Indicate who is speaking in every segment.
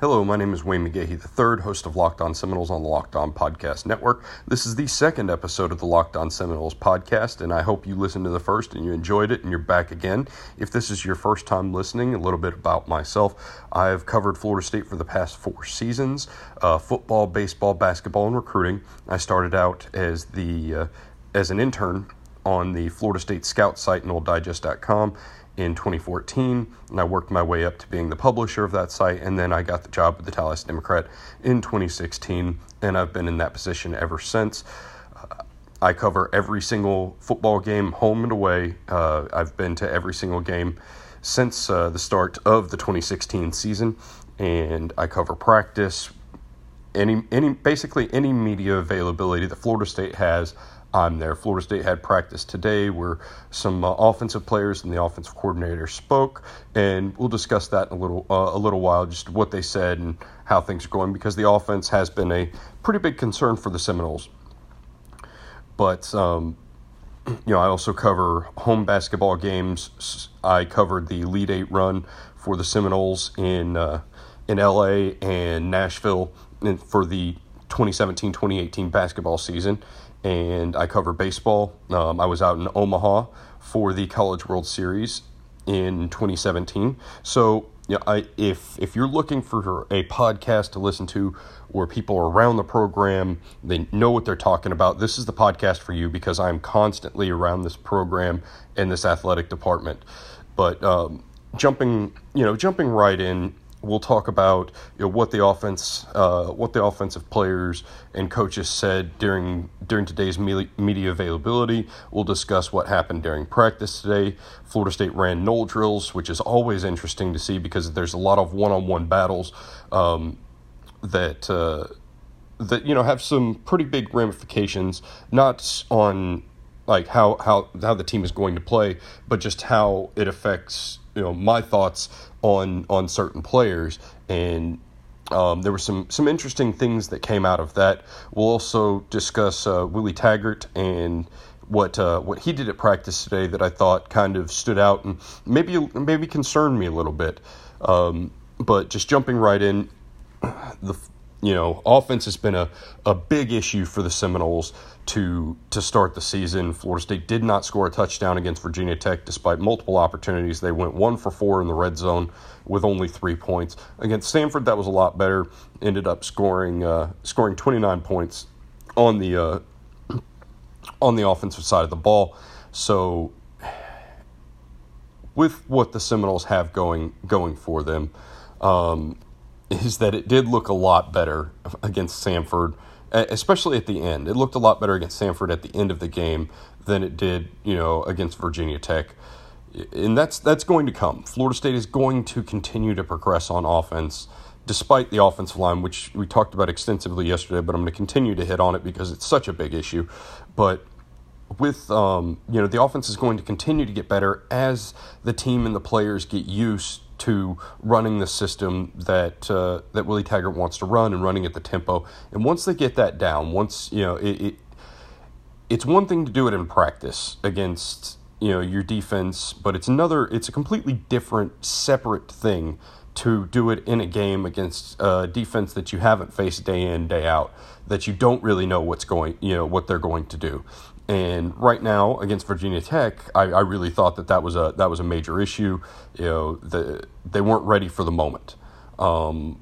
Speaker 1: Hello, my name is Wayne McGahee III, host of Locked On Seminoles on the Locked On Podcast Network. This is the second episode of the Locked On Seminoles podcast, and I hope you listened to the first and you enjoyed it and you're back again. If this is your first time listening, a little bit about myself. I've covered Florida State for the past four seasons uh, football, baseball, basketball, and recruiting. I started out as, the, uh, as an intern on the Florida State Scout site, NoleDigest.com in 2014, and I worked my way up to being the publisher of that site, and then I got the job with the Tallahassee Democrat in 2016, and I've been in that position ever since. Uh, I cover every single football game, home and away. Uh, I've been to every single game since uh, the start of the 2016 season, and I cover practice, any any basically any media availability that Florida State has. I'm there. Florida State had practice today where some uh, offensive players and the offensive coordinator spoke, and we'll discuss that in a little uh, a little while, just what they said and how things are going, because the offense has been a pretty big concern for the Seminoles. But um, you know, I also cover home basketball games. I covered the Elite Eight run for the Seminoles in uh, in LA and Nashville for the 2017-2018 basketball season and I cover baseball. Um, I was out in Omaha for the College World Series in 2017. So, you know, I, if if you're looking for a podcast to listen to where people are around the program, they know what they're talking about, this is the podcast for you because I'm constantly around this program and this athletic department. But um, jumping, you know, jumping right in, we'll talk about you know, what the offense, uh, what the offensive players and coaches said during during today's media availability. We'll discuss what happened during practice today. Florida State ran null drills, which is always interesting to see because there's a lot of one-on-one battles um, that. Uh, that you know have some pretty big ramifications, not on like how how how the team is going to play, but just how it affects you know my thoughts on on certain players and um, there were some some interesting things that came out of that. We'll also discuss uh, Willie Taggart and what uh, what he did at practice today that I thought kind of stood out and maybe maybe concerned me a little bit. Um, but just jumping right in, the you know, offense has been a, a big issue for the Seminoles to to start the season. Florida State did not score a touchdown against Virginia Tech despite multiple opportunities. They went one for four in the red zone with only three points. Against Samford, that was a lot better. Ended up scoring uh, scoring 29 points on the uh, on the offensive side of the ball. So with what the Seminoles have going going for them. Um, is that it did look a lot better against Samford, especially at the end. It looked a lot better against Samford at the end of the game than it did, you know, against Virginia Tech. And that's that's going to come. Florida State is going to continue to progress on offense despite the offensive line, which we talked about extensively yesterday, but I'm going to continue to hit on it because it's such a big issue. But with um, you know the offense is going to continue to get better as the team and the players get used to running the system that uh, that Willie Taggart wants to run and running at the tempo. And once they get that down, once you know it, it it's one thing to do it in practice against you know your defense, but it's another. It's a completely different, separate thing to do it in a game against a defense that you haven't faced day in day out that you don't really know what's going you know what they're going to do and right now against Virginia Tech, I, I, really thought that that was a that was a major issue. You know, the, they weren't ready for the moment. Um,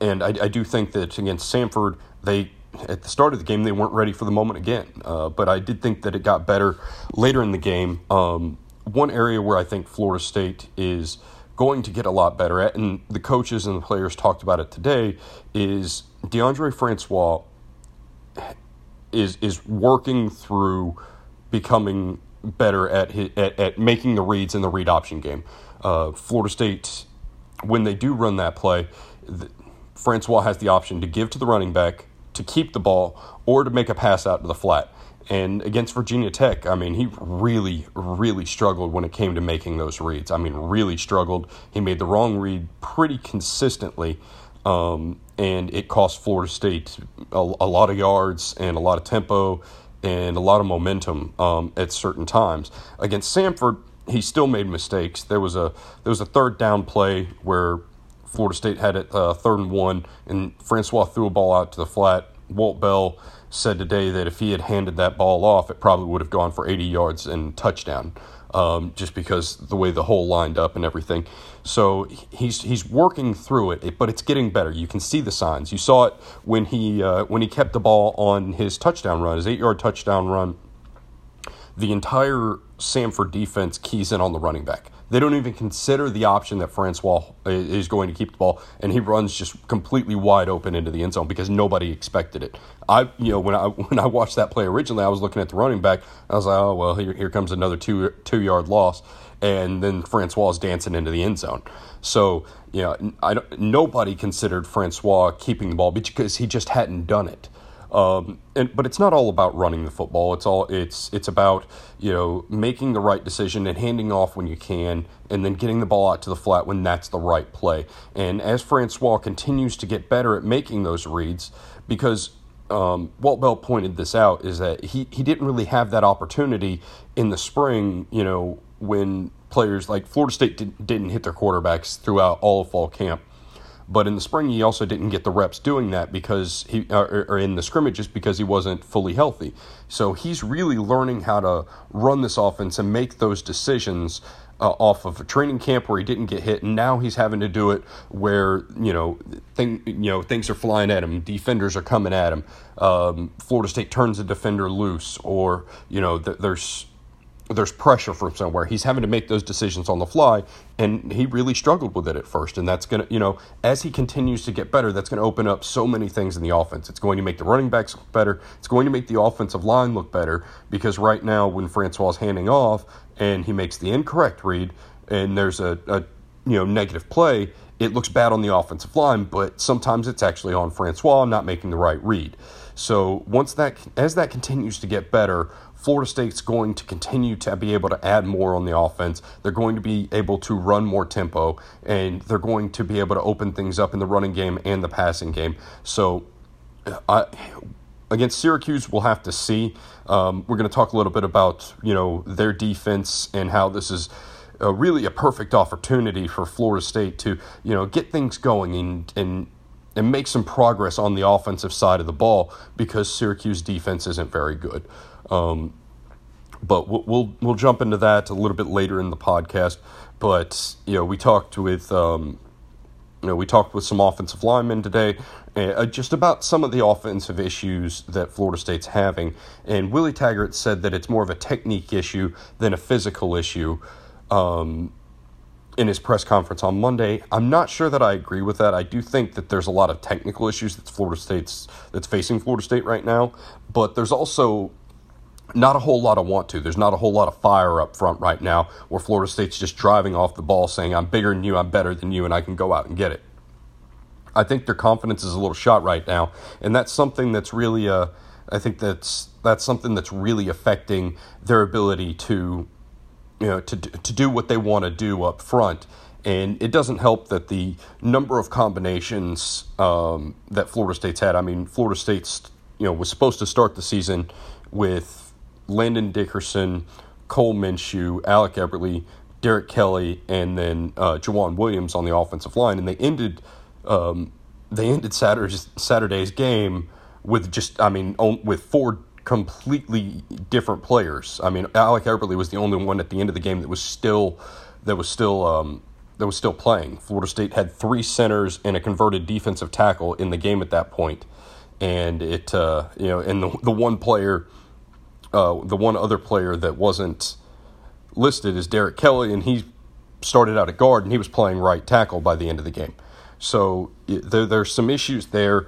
Speaker 1: and I, I, do think that against Samford, they at the start of the game they weren't ready for the moment again. Uh, but I did think that it got better later in the game. Um, one area where I think Florida State is going to get a lot better at, and the coaches and the players talked about it today, is Deondre Francois is is working through becoming better at at, at making the reads in the read option game. Uh, Florida State, when they do run that play, the, Francois has the option to give to the running back to keep the ball or to make a pass out to the flat. And against Virginia Tech, I mean, he really, really struggled when it came to making those reads. I mean, really struggled. He made the wrong read pretty consistently. Um, and it cost Florida State a, a, lot of yards and a lot of tempo and a lot of momentum um, at certain times. Against Samford, he still made mistakes. There was a there was a third down play where Florida State had it uh, third and one, and Francois threw a ball out to the flat. Walt Bell said today that if he had handed that ball off, it probably would have gone for 80 yards and touchdown, um, just because the way the hole lined up and everything. So he's he's working through it, but it's getting better. You can see the signs. You saw it when he uh, when he kept the ball on his touchdown run, his eight yard touchdown run. The entire Samford defense keys in on the running back. They don't even consider the option that Francois uh, is going to keep the ball, and he runs just completely wide open into the end zone because nobody expected it. I, you know, when I when I watched that play originally, I was looking at the running back. I was like, oh well, here here comes another two two yard loss, and then Francois is dancing into the end zone. So you know, I nobody considered Francois keeping the ball because he just hadn't done it. Um, and but it's not all about running the football. It's all it's it's about you know making the right decision and handing off when you can, and then getting the ball out to the flat when that's the right play. And as Francois continues to get better at making those reads, because um, Walt Bell pointed this out, is that he he didn't really have that opportunity in the spring. You know when players like Florida State did, didn't hit their quarterbacks throughout all of fall camp. But in the spring, he also didn't get the reps doing that because he, or, or, in the scrimmages because he wasn't fully healthy. So he's really learning how to run this offense and make those decisions uh, off of a training camp where he didn't get hit, and now he's having to do it where you know, thing, you know, things are flying at him, defenders are coming at him. Um, Florida State turns a defender loose, or you know, th- there's there's pressure from somewhere. He's having to make those decisions on the fly, and he really struggled with it at first. And that's going to, you know, as he continues to get better, that's going to open up so many things in the offense. It's going to make the running backs look better. It's going to make the offensive line look better because right now, when Francois is handing off and he makes the incorrect read, and there's a, a you know negative play, it looks bad on the offensive line, but sometimes it's actually on Francois not making the right read. So once that as that continues to get better, Florida State's going to continue to be able to add more on the offense. They're going to be able to run more tempo, and they're going to be able to open things up in the running game and the passing game. So, I, against Syracuse, we'll have to see. Um, we're going to talk a little bit about you know their defense and how this is. really a perfect opportunity for Florida State to, you know, get things going and, and and make some progress on the offensive side of the ball because Syracuse defense isn't very good. Um, but we'll, we'll, we'll jump into that a little bit later in the podcast. But you know, we talked with um, you know we talked with some offensive linemen today, uh, just about some of the offensive issues that Florida State's having. And Willie Taggart said that it's more of a technique issue than a physical issue. Um, in his press conference on Monday. I'm not sure that I agree with that. I do think that there's a lot of technical issues that Florida State's that's facing Florida State right now, but there's also not a whole lot of want to. There's not a whole lot of fire up front right now where Florida State's just driving off the ball saying, I'm bigger than you, I'm better than you, and I can go out and get it. I think their confidence is a little shot right now, and that's something that's really, uh, I think that's that's something that's really affecting their ability to, you know, to to do what they want to do up front. And it doesn't help that the number of combinations um, that Florida State's had. I mean, Florida State's you know was supposed to start the season with Landon Dickerson, Cole Minshew, Alec Eberle, Derek Kelly, and then uh, Jauan Williams on the offensive line, and they ended um, they ended Saturday's Saturday's game with just I mean with four completely different players. I mean Alec Eberle was the only one at the end of the game that was still that was still um, that was still playing. Florida State had three centers and a converted defensive tackle in the game at that point, and it uh, you know and the the one player uh, the one other player that wasn't listed is Derek Kelly, and he started out at guard and he was playing right tackle by the end of the game. So there, there's some issues there.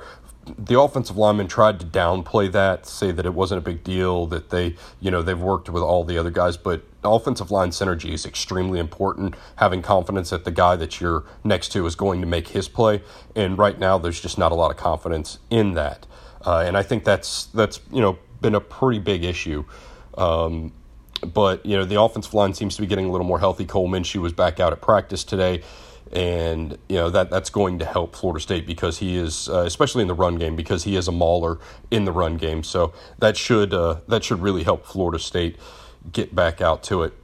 Speaker 1: The offensive lineman tried to downplay that, say that it wasn't a big deal, that they, you know, they've worked with all the other guys, but offensive line synergy is extremely important. Having confidence that the guy that you're next to is going to make his play, and right now there's just not a lot of confidence in that. Uh, and I think that's that's you know been a pretty big issue. Um, but you know the offensive line seems to be getting a little more healthy. Cole Minshew was back out at practice today, and you know that that's going to help Florida State because he is, uh, especially in the run game, because he is a mauler in the run game. So that should uh, that should really help Florida State get back out to it.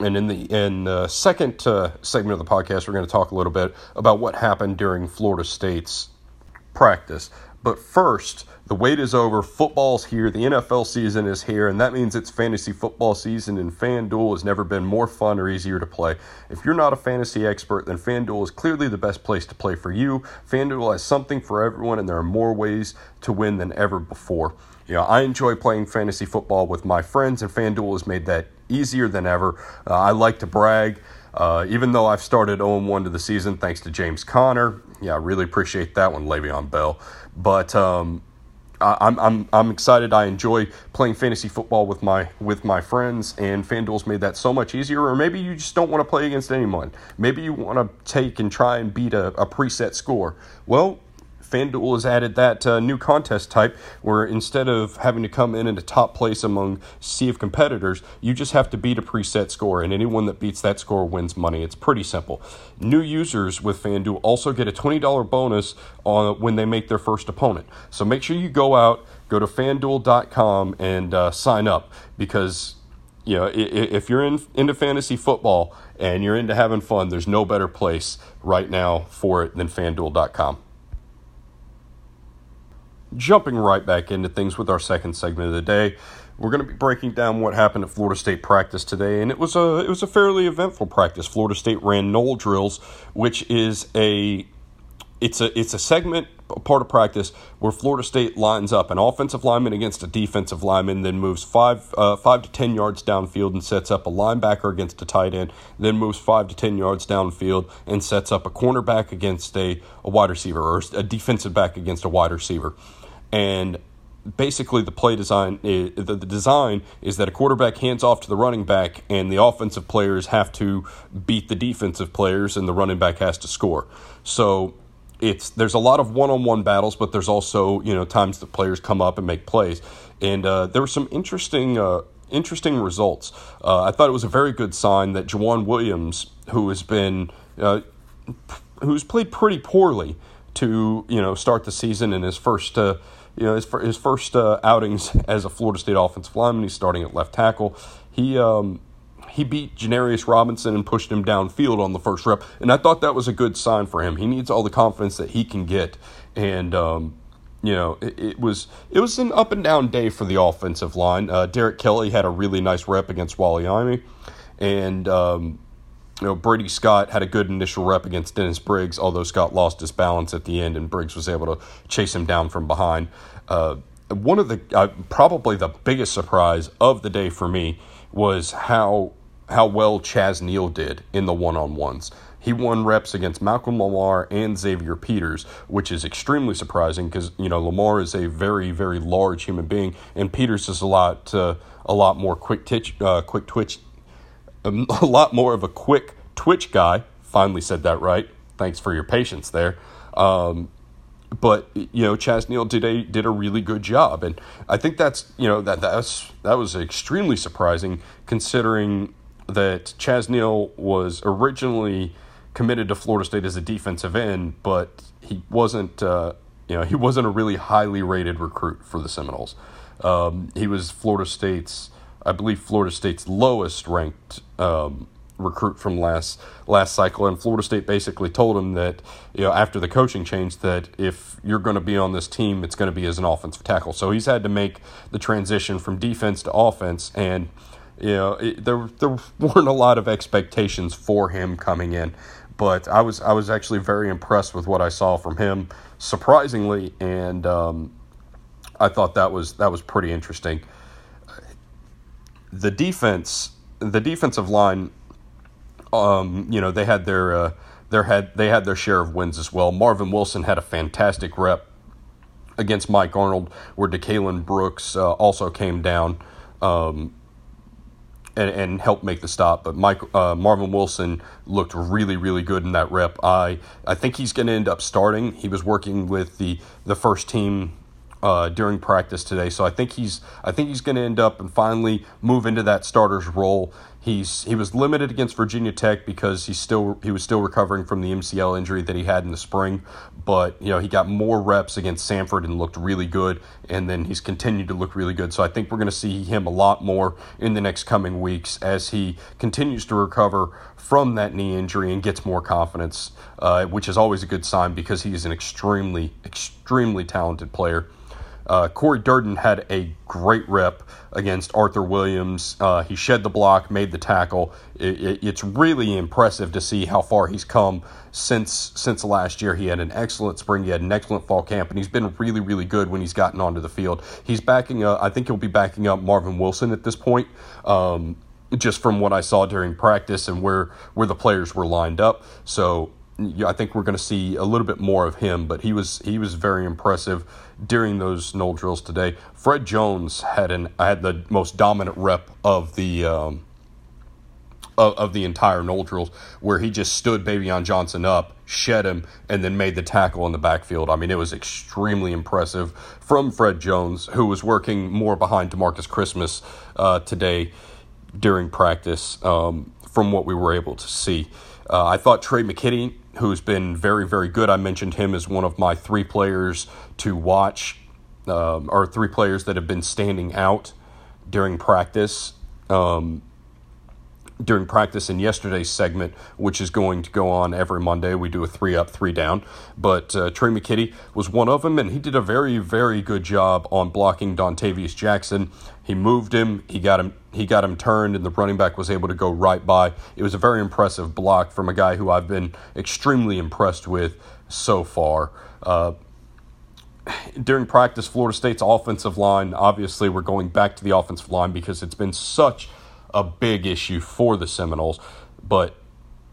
Speaker 1: and in the in the second uh, segment of the podcast, we're going to talk a little bit about what happened during Florida State's practice. But first, the wait is over. Football's here. The NFL season is here, and that means it's fantasy football season. And FanDuel has never been more fun or easier to play. If you're not a fantasy expert, then FanDuel is clearly the best place to play for you. FanDuel has something for everyone, and there are more ways to win than ever before. You know, I enjoy playing fantasy football with my friends, and FanDuel has made that easier than ever. Uh, I like to brag. Uh, even though I've started 0 1 to the season thanks to James Conner, yeah, I really appreciate that one, Le'Veon Bell. But um, I'm, I'm, I'm excited. I enjoy playing fantasy football with my with my friends, and FanDuel's made that so much easier. Or maybe you just don't want to play against anyone. Maybe you want to take and try and beat a, a preset score. Well, FanDuel has added that uh, new contest type where instead of having to come in into top place among sea of competitors, you just have to beat a preset score, and anyone that beats that score wins money. It's pretty simple. New users with FanDuel also get a $20 bonus on when they make their first opponent. So make sure you go out, go to fanduel.com, and uh, sign up because you know, if you're in, into fantasy football and you're into having fun, there's no better place right now for it than fanduel.com. Jumping right back into things with our second segment of the day, we're going to be breaking down what happened at Florida State practice today, and it was a it was a fairly eventful practice. Florida State ran knoll drills, which is a it's a it's a segment part of practice where Florida State lines up. An offensive lineman against a defensive lineman, then moves five uh, five to ten yards downfield and sets up a linebacker against a tight end, then moves five to ten yards downfield and sets up a cornerback against a, a wide receiver or a defensive back against a wide receiver. And basically the play design the, the design is that a quarterback hands off to the running back and the offensive players have to beat the defensive players and the running back has to score. So it's there's a lot of one-on-one battles but there's also you know times the players come up and make plays and uh, there were some interesting uh, interesting results uh, i thought it was a very good sign that Jauan Williams who has been uh, who's played pretty poorly to you know start the season in his first uh, you know, his, his first uh, outings as a Florida State offensive lineman, he's starting at left tackle. He um, he beat Janarius Robinson and pushed him downfield on the first rep, and I thought that was a good sign for him. He needs all the confidence that he can get, and um, you know, it, it, was it was an up and down day for the offensive line. Uh, Derek Kelly had a really nice rep against Wally Aime, and um, you know, Brady Scott had a good initial rep against Dennis Briggs, although Scott lost his balance at the end and Briggs was able to chase him down from behind. Uh, one of the uh, probably the biggest surprise of the day for me was how how well Chaz Neal did in the one on ones. He won reps against Malcolm Lamar and Xavier Peters, which is extremely surprising because you know Lamar is a very very large human being, and Peters is a lot uh, a lot more quick twitch uh, quick twitch a lot more of a quick twitch guy. Finally said that right. Thanks for your patience there. Um, but you know, Chaz Neal did a did a really good job, and I think that's you know that that's that was extremely surprising considering that Chaz Neal was originally committed to Florida State as a defensive end, but he wasn't. Uh, you know, he wasn't a really highly rated recruit for the Seminoles. Um, he was Florida State's I believe Florida State's lowest ranked um, recruit from last last cycle, and Florida State basically told him that you know after the coaching change that if you're going to be on this team, it's going to be as an offensive tackle. So he's had to make the transition from defense to offense, and you know it, there there weren't a lot of expectations for him coming in, but I was I was actually very impressed with what I saw from him, surprisingly, and um, I thought that was that was pretty interesting the defense, the defensive line, um, you know, they had their uh, their had they had their share of wins as well. Marvin Wilson had a fantastic rep against Mike Arnold, where DeCalon Brooks uh, also came down um, and, and helped make the stop. But Mike uh, Marvin Wilson looked really really good in that rep. I I think he's going to end up starting. He was working with the the first team uh, during practice today. So I think he's I think he's going to end up and finally move into that starter's role. He's he was limited against Virginia Tech because he still he was still recovering from the MCL injury that he had in the spring, but you know he got more reps against Samford and looked really good, and then he's continued to look really good. So I think we're going to see him a lot more in the next coming weeks as he continues to recover from that knee injury and gets more confidence, uh, which is always a good sign because he is an extremely extremely talented player. Uh, Corey Durden had a great rep against Arthur Williams. Uh, he shed the block, made the tackle. It, it, it's really impressive to see how far he's come since since last year. He had an excellent spring. He had an excellent fall camp, and he's been really, really good when he's gotten onto the field. He's backing. I think he'll be backing up Marvin Wilson at this point. Um, just from what I saw during practice and where where the players were lined up. So I think we're going to see a little bit more of him, but he was he was very impressive during those knoll drills today. Fred Jones had an had the most dominant rep of the um, of, of, the entire knoll drills, where he just stood Baveon Johnson up, shed him, and then made the tackle in the backfield. I mean, it was extremely impressive from Fred Jones, who was working more behind Demarcus Christmas uh, today during practice. Um, from what we were able to see, uh, I thought Tre' McKitty who's been very, very good. I mentioned him as one of my three players to watch, um, or three players that have been standing out during practice. Um, during practice in yesterday's segment, which is going to go on every Monday. We do a three up, three down. But uh, Tre' McKitty was one of them, and he did a very, very good job on blocking Dontavius Jackson. He moved him, he got him, he got him turned, and the running back was able to go right by. It was a very impressive block from a guy who I've been extremely impressed with so far. Uh, during practice, Florida State's offensive line, obviously, we're going back to the offensive line because it's been such a big issue for the Seminoles, but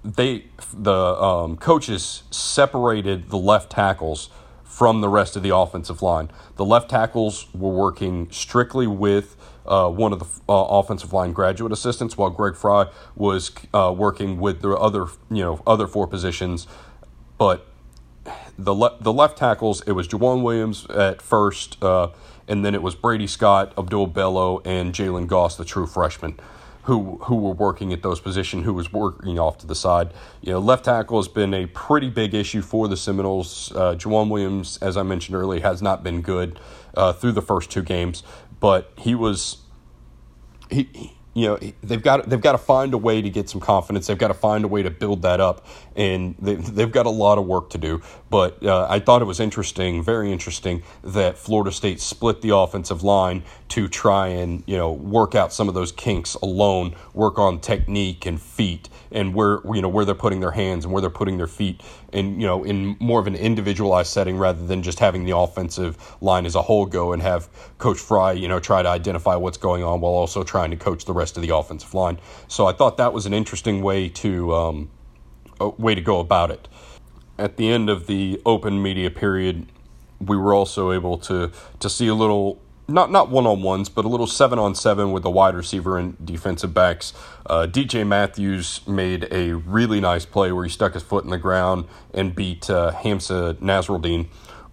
Speaker 1: they the um, coaches separated the left tackles from the rest of the offensive line. The left tackles were working strictly with uh, one of the uh, offensive line graduate assistants, while Greg Frey was uh, working with the other you know other four positions. But the le- the left tackles, it was Jauan Williams at first, uh, and then it was Brady Scott, Abdul Bello, and Jalen Goss, the true freshman who who were working at those positions, who was working off to the side. You know, left tackle has been a pretty big issue for the Seminoles. Uh, Jauan Williams, as I mentioned earlier, has not been good uh, through the first two games, but he was he you know they've got they've got to find a way to get some confidence. They've got to find a way to build that up, and they, they've got a lot of work to do. But uh, I thought it was interesting, very interesting, that Florida State split the offensive line to try and you know work out some of those kinks alone, work on technique and feet, and where you know where they're putting their hands and where they're putting their feet, and you know in more of an individualized setting rather than just having the offensive line as a whole go and have Coach Frey you know try to identify what's going on while also trying to coach the rest rest of the offensive line. So I thought that was an interesting way to um, way to go about it. At the end of the open media period, we were also able to to see a little not not one on ones, but a little seven on seven with the wide receiver and defensive backs. Uh, DJ Matthews made a really nice play where he stuck his foot in the ground and beat uh, Hamsah Nasirildeen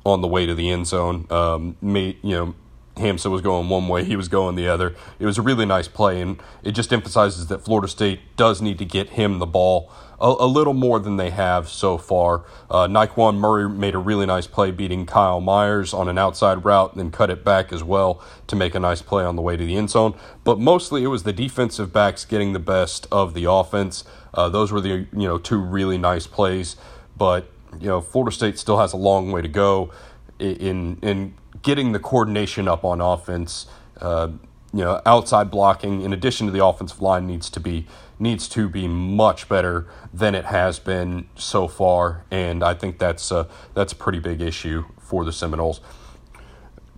Speaker 1: on the way to the end zone. Um, made you know Hamsah was going one way, he was going the other. It was a really nice play, and it just emphasizes that Florida State does need to get him the ball a, a little more than they have so far. Uh, Nyqwan Murray made a really nice play beating Kyle Meyers on an outside route, and then cut it back as well to make a nice play on the way to the end zone. But mostly it was the defensive backs getting the best of the offense. Uh, those were the you know two really nice plays, but you know Florida State still has a long way to go in in getting the coordination up on offense. Uh, you know, outside blocking in addition to the offensive line needs to be needs to be much better than it has been so far, and I think that's a, that's a pretty big issue for the Seminoles.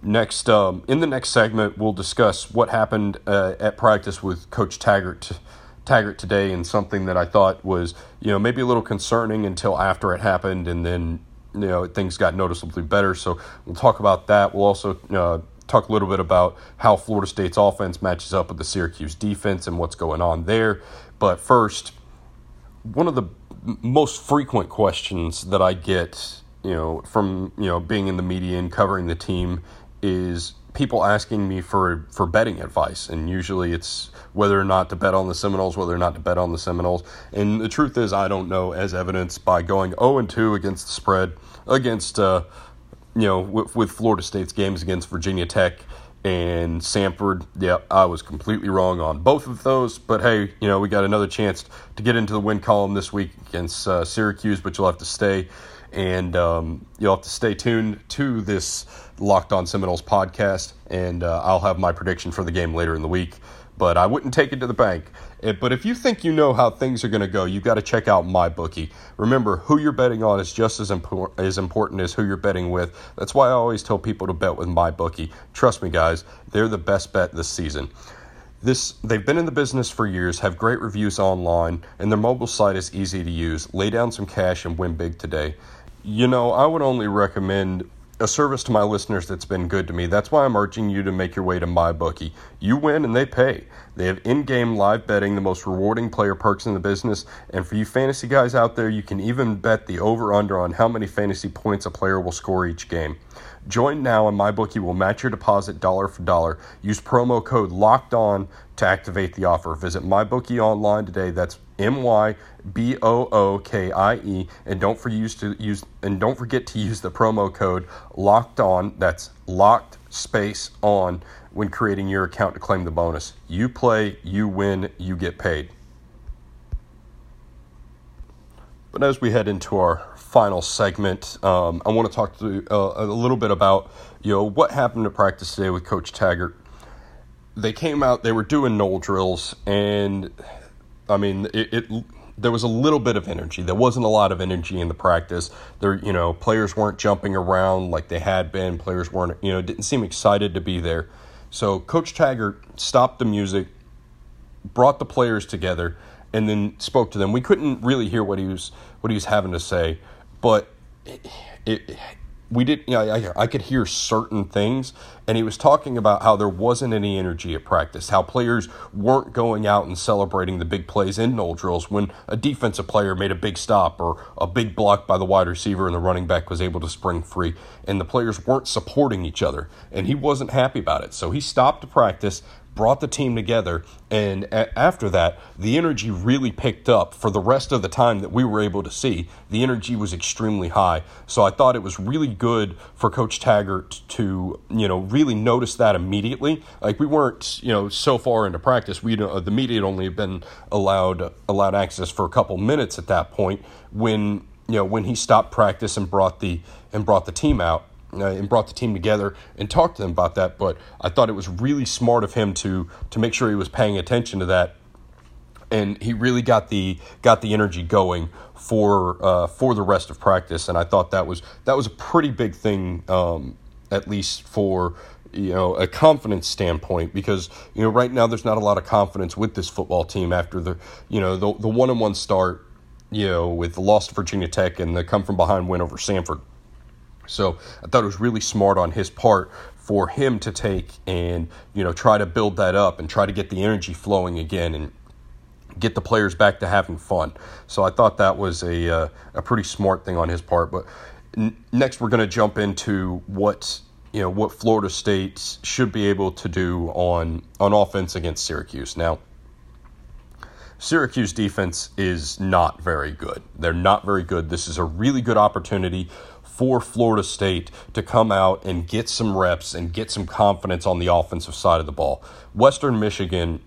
Speaker 1: Next, um, in the next segment, we'll discuss what happened uh, at practice with Coach Taggart. Taggart today, and something that I thought was, you know, maybe a little concerning until after it happened, and then you know things got noticeably better. So we'll talk about that. We'll also uh, talk a little bit about how Florida State's offense matches up with the Syracuse defense and what's going on there. But first, one of the most frequent questions that I get, you know, from you know being in the media and covering the team is people asking me for for betting advice, and usually it's whether or not to bet on the Seminoles, whether or not to bet on the Seminoles. And the truth is, I don't know, as evidenced by going 0 and 2 against the spread against uh, you know with, with Florida State's games against Virginia Tech and Samford. Yeah, I was completely wrong on both of those. But hey, you know, we got another chance to get into the win column this week against uh, Syracuse, but you'll have to stay and um, you'll have to stay tuned to this Locked On Seminoles podcast, and uh, I'll have my prediction for the game later in the week. But I wouldn't take it to the bank. Eh, but if you think you know how things are going to go, you've got to check out my bookie. Remember, who you're betting on is just as, impor- as important as who you're betting with. That's why I always tell people to bet with my bookie. Trust me, guys, they're the best bet this season. This they've been in the business for years, have great reviews online, and their mobile site is easy to use. Lay down some cash and win big today. You know, I would only recommend a service to my listeners that's been good to me. That's why I'm urging you to make your way to MyBookie. You win and they pay. They have in game live betting, the most rewarding player perks in the business. And for you fantasy guys out there, you can even bet the over under on how many fantasy points a player will score each game. Join now and MyBookie will match your deposit dollar for dollar. Use promo code LOCKED ON to activate the offer. Visit MyBookie online today. That's M Y B O O K I E and don't for use to use and don't forget to use the promo code locked on that's locked space on when creating your account to claim the bonus. You play, you win, you get paid. But as we head into our final segment, um, I want to talk to uh, a little bit about you know what happened to practice today with Coach Taggart. They came out, they were doing knoll drills, and I mean it, it there was a little bit of energy. There wasn't a lot of energy in the practice. There, you know, players weren't jumping around like they had been. Players weren't, you know, didn't seem excited to be there. So Coach Taggart stopped the music, brought the players together, and then spoke to them. We couldn't really hear what he was what he was having to say, but it, it we did you know, I, I could hear certain things. And he was talking about how there wasn't any energy at practice how players weren't going out and celebrating the big plays in knoll drills when a defensive player made a big stop or a big block by the wide receiver and the running back was able to spring free. And the players weren't supporting each other. And he wasn't happy about it. So he stopped practice brought the team together, and a- after that, the energy really picked up for the rest of the time that we were able to see. The energy was extremely high, so I thought it was really good for Coach Taggart to, you know, really notice that immediately. Like we weren't, you know, so far into practice, we uh, the media had only been allowed allowed access for a couple minutes at that point when you know when he stopped practice and brought the and brought the team out and brought the team together and talked to them about that. But I thought it was really smart of him to to make sure he was paying attention to that, and he really got the got the energy going for uh, for the rest of practice. And I thought that was that was a pretty big thing, um, at least for you know a confidence standpoint because you know right now there's not a lot of confidence with this football team after the you know the the one on one start you know with the loss to Virginia Tech and the come from behind win over Samford. So I thought it was really smart on his part for him to take and you know try to build that up and try to get the energy flowing again and get the players back to having fun. So I thought that was a uh, a pretty smart thing on his part. But n- next we're going to jump into what you know what Florida State should be able to do on on offense against Syracuse. Now. Syracuse defense is not very good. They're not very good. This is a really good opportunity for Florida State to come out and get some reps and get some confidence on the offensive side of the ball. Western Michigan,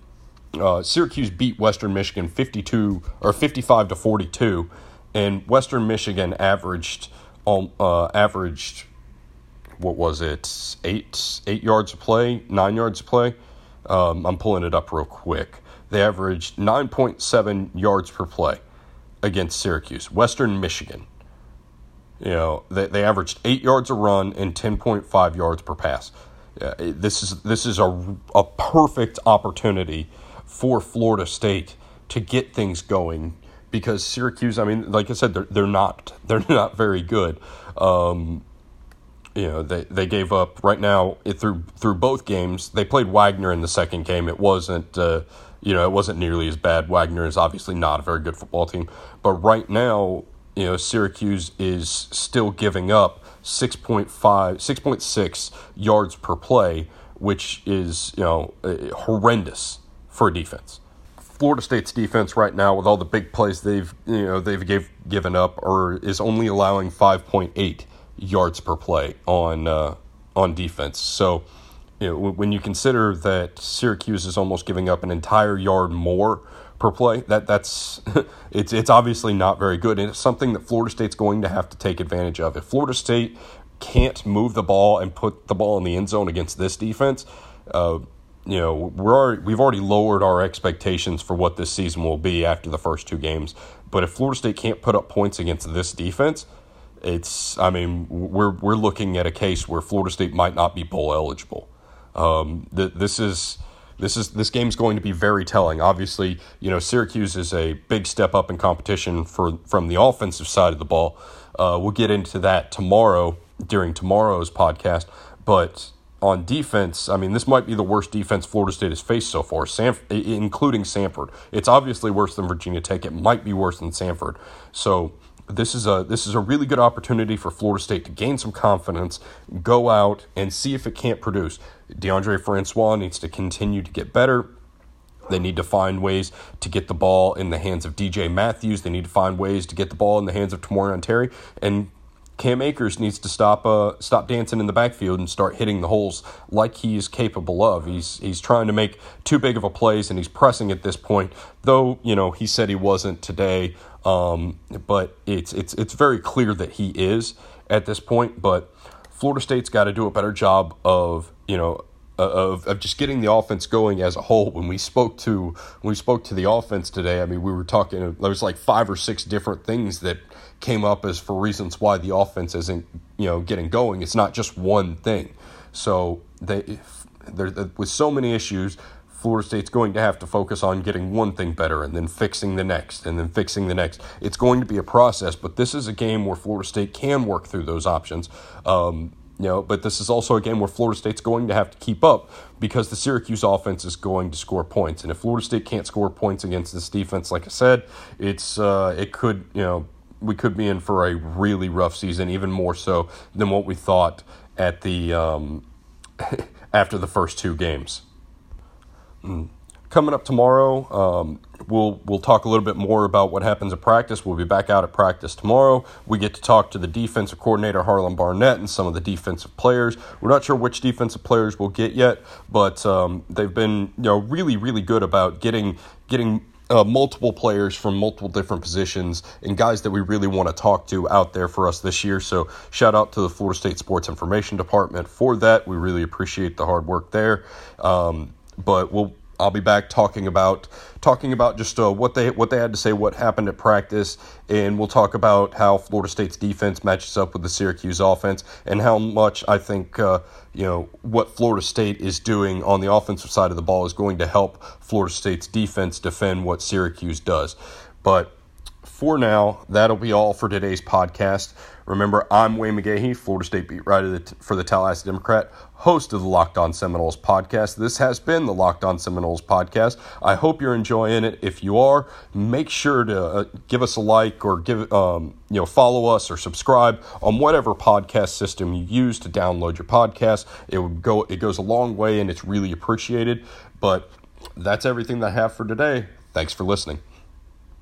Speaker 1: uh, Syracuse beat Western Michigan 52 or 55 to 42, and Western Michigan averaged um, uh, averaged what was it eight eight yards of play, nine yards of play. Um, I'm pulling it up real quick. They averaged 9.7 yards per play against Syracuse, Western Michigan. You know, they, they averaged eight yards a run and 10.5 yards per pass. Uh, this is this is a, a perfect opportunity for Florida State to get things going because Syracuse, I mean, like I said, they're, they're not they're not very good. Um, you know, they, they gave up right now it, through through both games. They played Wagner in the second game. It wasn't uh, you know it wasn't nearly as bad. Wagner is obviously not a very good football team, but right now you know, Syracuse is still giving up 6.5, 6.6 yards per play, which is, you know, horrendous for a defense. Florida State's defense right now, with all the big plays they've you know they've gave, given up, or is only allowing 5.8 yards per play on uh, on defense. So, you know, when you consider that Syracuse is almost giving up an entire yard more per play, that that's it's it's obviously not very good, and it's something that Florida State's going to have to take advantage of. If Florida State can't move the ball and put the ball in the end zone against this defense. Uh, you know we're already, we've already lowered our expectations for what this season will be after the first two games. But if Florida State can't put up points against this defense, it's I mean we're we're looking at a case where Florida State might not be bowl eligible. Um, th- this is this is this game's going to be very telling. Obviously, you know Syracuse is a big step up in competition for from the offensive side of the ball. Uh, we'll get into that tomorrow during tomorrow's podcast, but on defense, I mean, this might be the worst defense Florida State has faced so far, Sanf- including Samford. It's obviously worse than Virginia Tech. It might be worse than Samford. So this is a this is a really good opportunity for Florida State to gain some confidence, go out and see if it can't produce. Deondre Francois needs to continue to get better. They need to find ways to get the ball in the hands of DJ Matthews. They need to find ways to get the ball in the hands of Tamorrion Terry and Cam Akers needs to stop uh, stop dancing in the backfield and start hitting the holes like he is capable of. He's he's trying to make too big of a plays and he's pressing at this point. Though you know he said he wasn't today, um, but it's it's it's very clear that he is at this point. But Florida State's got to do a better job of you know of, of just getting the offense going as a whole. When we spoke to when we spoke to the offense today, I mean, we were talking. There was like five or six different things that came up as for reasons why the offense isn't you know getting going. It's not just one thing. So they there with so many issues. Florida State's going to have to focus on getting one thing better and then fixing the next and then fixing the next. It's going to be a process, but this is a game where Florida State can work through those options. Um, you know, but this is also a game where Florida State's going to have to keep up because the Syracuse offense is going to score points, and if Florida State can't score points against this defense, like I said, it's uh, it could you know we could be in for a really rough season, even more so than what we thought at the um, after the first two games. Coming up tomorrow, um, we'll we'll talk a little bit more about what happens at practice. We'll be back out at practice tomorrow. We get to talk to the defensive coordinator Harlon Barnett and some of the defensive players. We're not sure which defensive players we'll get yet, but um, they've been you know really really good about getting getting uh, multiple players from multiple different positions and guys that we really want to talk to out there for us this year. So, shout out to the Florida State Sports Information Department for that. We really appreciate the hard work there. Um, but we'll I'll be back talking about talking about just uh, what they what they had to say, what happened at practice, and we'll talk about how Florida State's defense matches up with the Syracuse offense, and how much I think uh, you know what Florida State is doing on the offensive side of the ball is going to help Florida State's defense defend what Syracuse does. But for now, that'll be all for today's podcast. Remember, I'm Wayne McGahee, Florida State beat writer for the Tallahassee Democrat, host of the Locked On Seminoles podcast. This has been the Locked On Seminoles podcast. I hope you're enjoying it. If you are, make sure to uh, give us a like or give um, you know follow us or subscribe on whatever podcast system you use to download your podcast. It would go. It goes a long way, and it's really appreciated. But that's everything that I have for today. Thanks for listening.